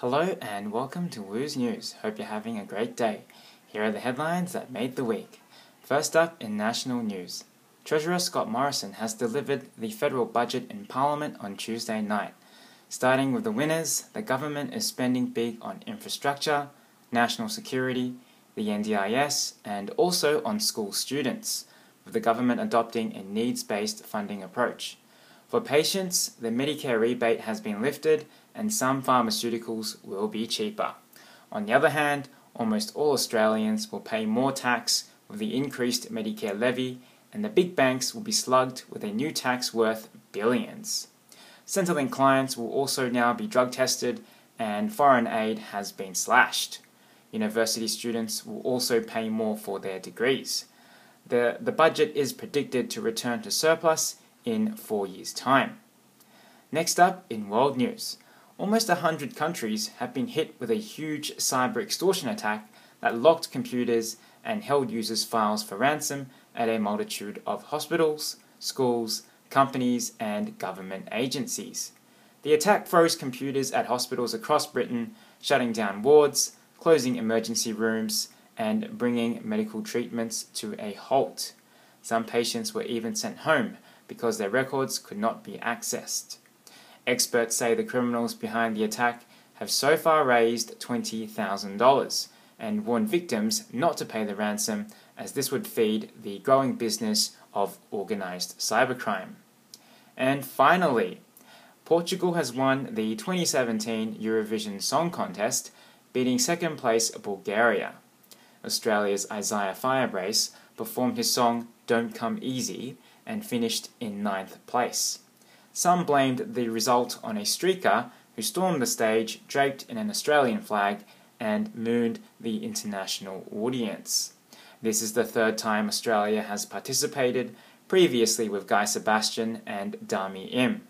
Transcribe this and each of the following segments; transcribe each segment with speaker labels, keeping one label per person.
Speaker 1: Hello and welcome to Woo's News. Hope you're having a great day. Here are the headlines that made the week. First up in national news Treasurer Scott Morrison has delivered the federal budget in Parliament on Tuesday night. Starting with the winners, the government is spending big on infrastructure, national security, the NDIS, and also on school students, with the government adopting a needs based funding approach. For patients, the Medicare rebate has been lifted and some pharmaceuticals will be cheaper. On the other hand, almost all Australians will pay more tax with the increased Medicare levy, and the big banks will be slugged with a new tax worth billions. Centrelink clients will also now be drug tested, and foreign aid has been slashed. University students will also pay more for their degrees. The, the budget is predicted to return to surplus in four years' time. Next up in world news, almost 100 countries have been hit with a huge cyber extortion attack that locked computers and held users' files for ransom at a multitude of hospitals, schools, companies, and government agencies. The attack froze computers at hospitals across Britain, shutting down wards, closing emergency rooms, and bringing medical treatments to a halt. Some patients were even sent home because their records could not be accessed. Experts say the criminals behind the attack have so far raised $20,000 and warned victims not to pay the ransom as this would feed the growing business of organized cybercrime. And finally, Portugal has won the 2017 Eurovision Song Contest, beating second place Bulgaria. Australia's Isaiah Firebrace performed his song Don't Come Easy and finished in ninth place. Some blamed the result on a streaker who stormed the stage draped in an Australian flag and mooned the international audience. This is the third time Australia has participated, previously with Guy Sebastian and Dami Im.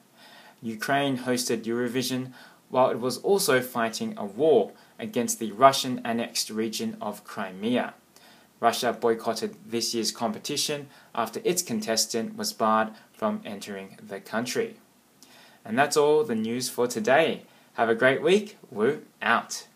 Speaker 1: Ukraine hosted Eurovision while it was also fighting a war against the Russian annexed region of Crimea. Russia boycotted this year's competition after its contestant was barred from entering the country. And that's all the news for today. Have a great week. Woo out.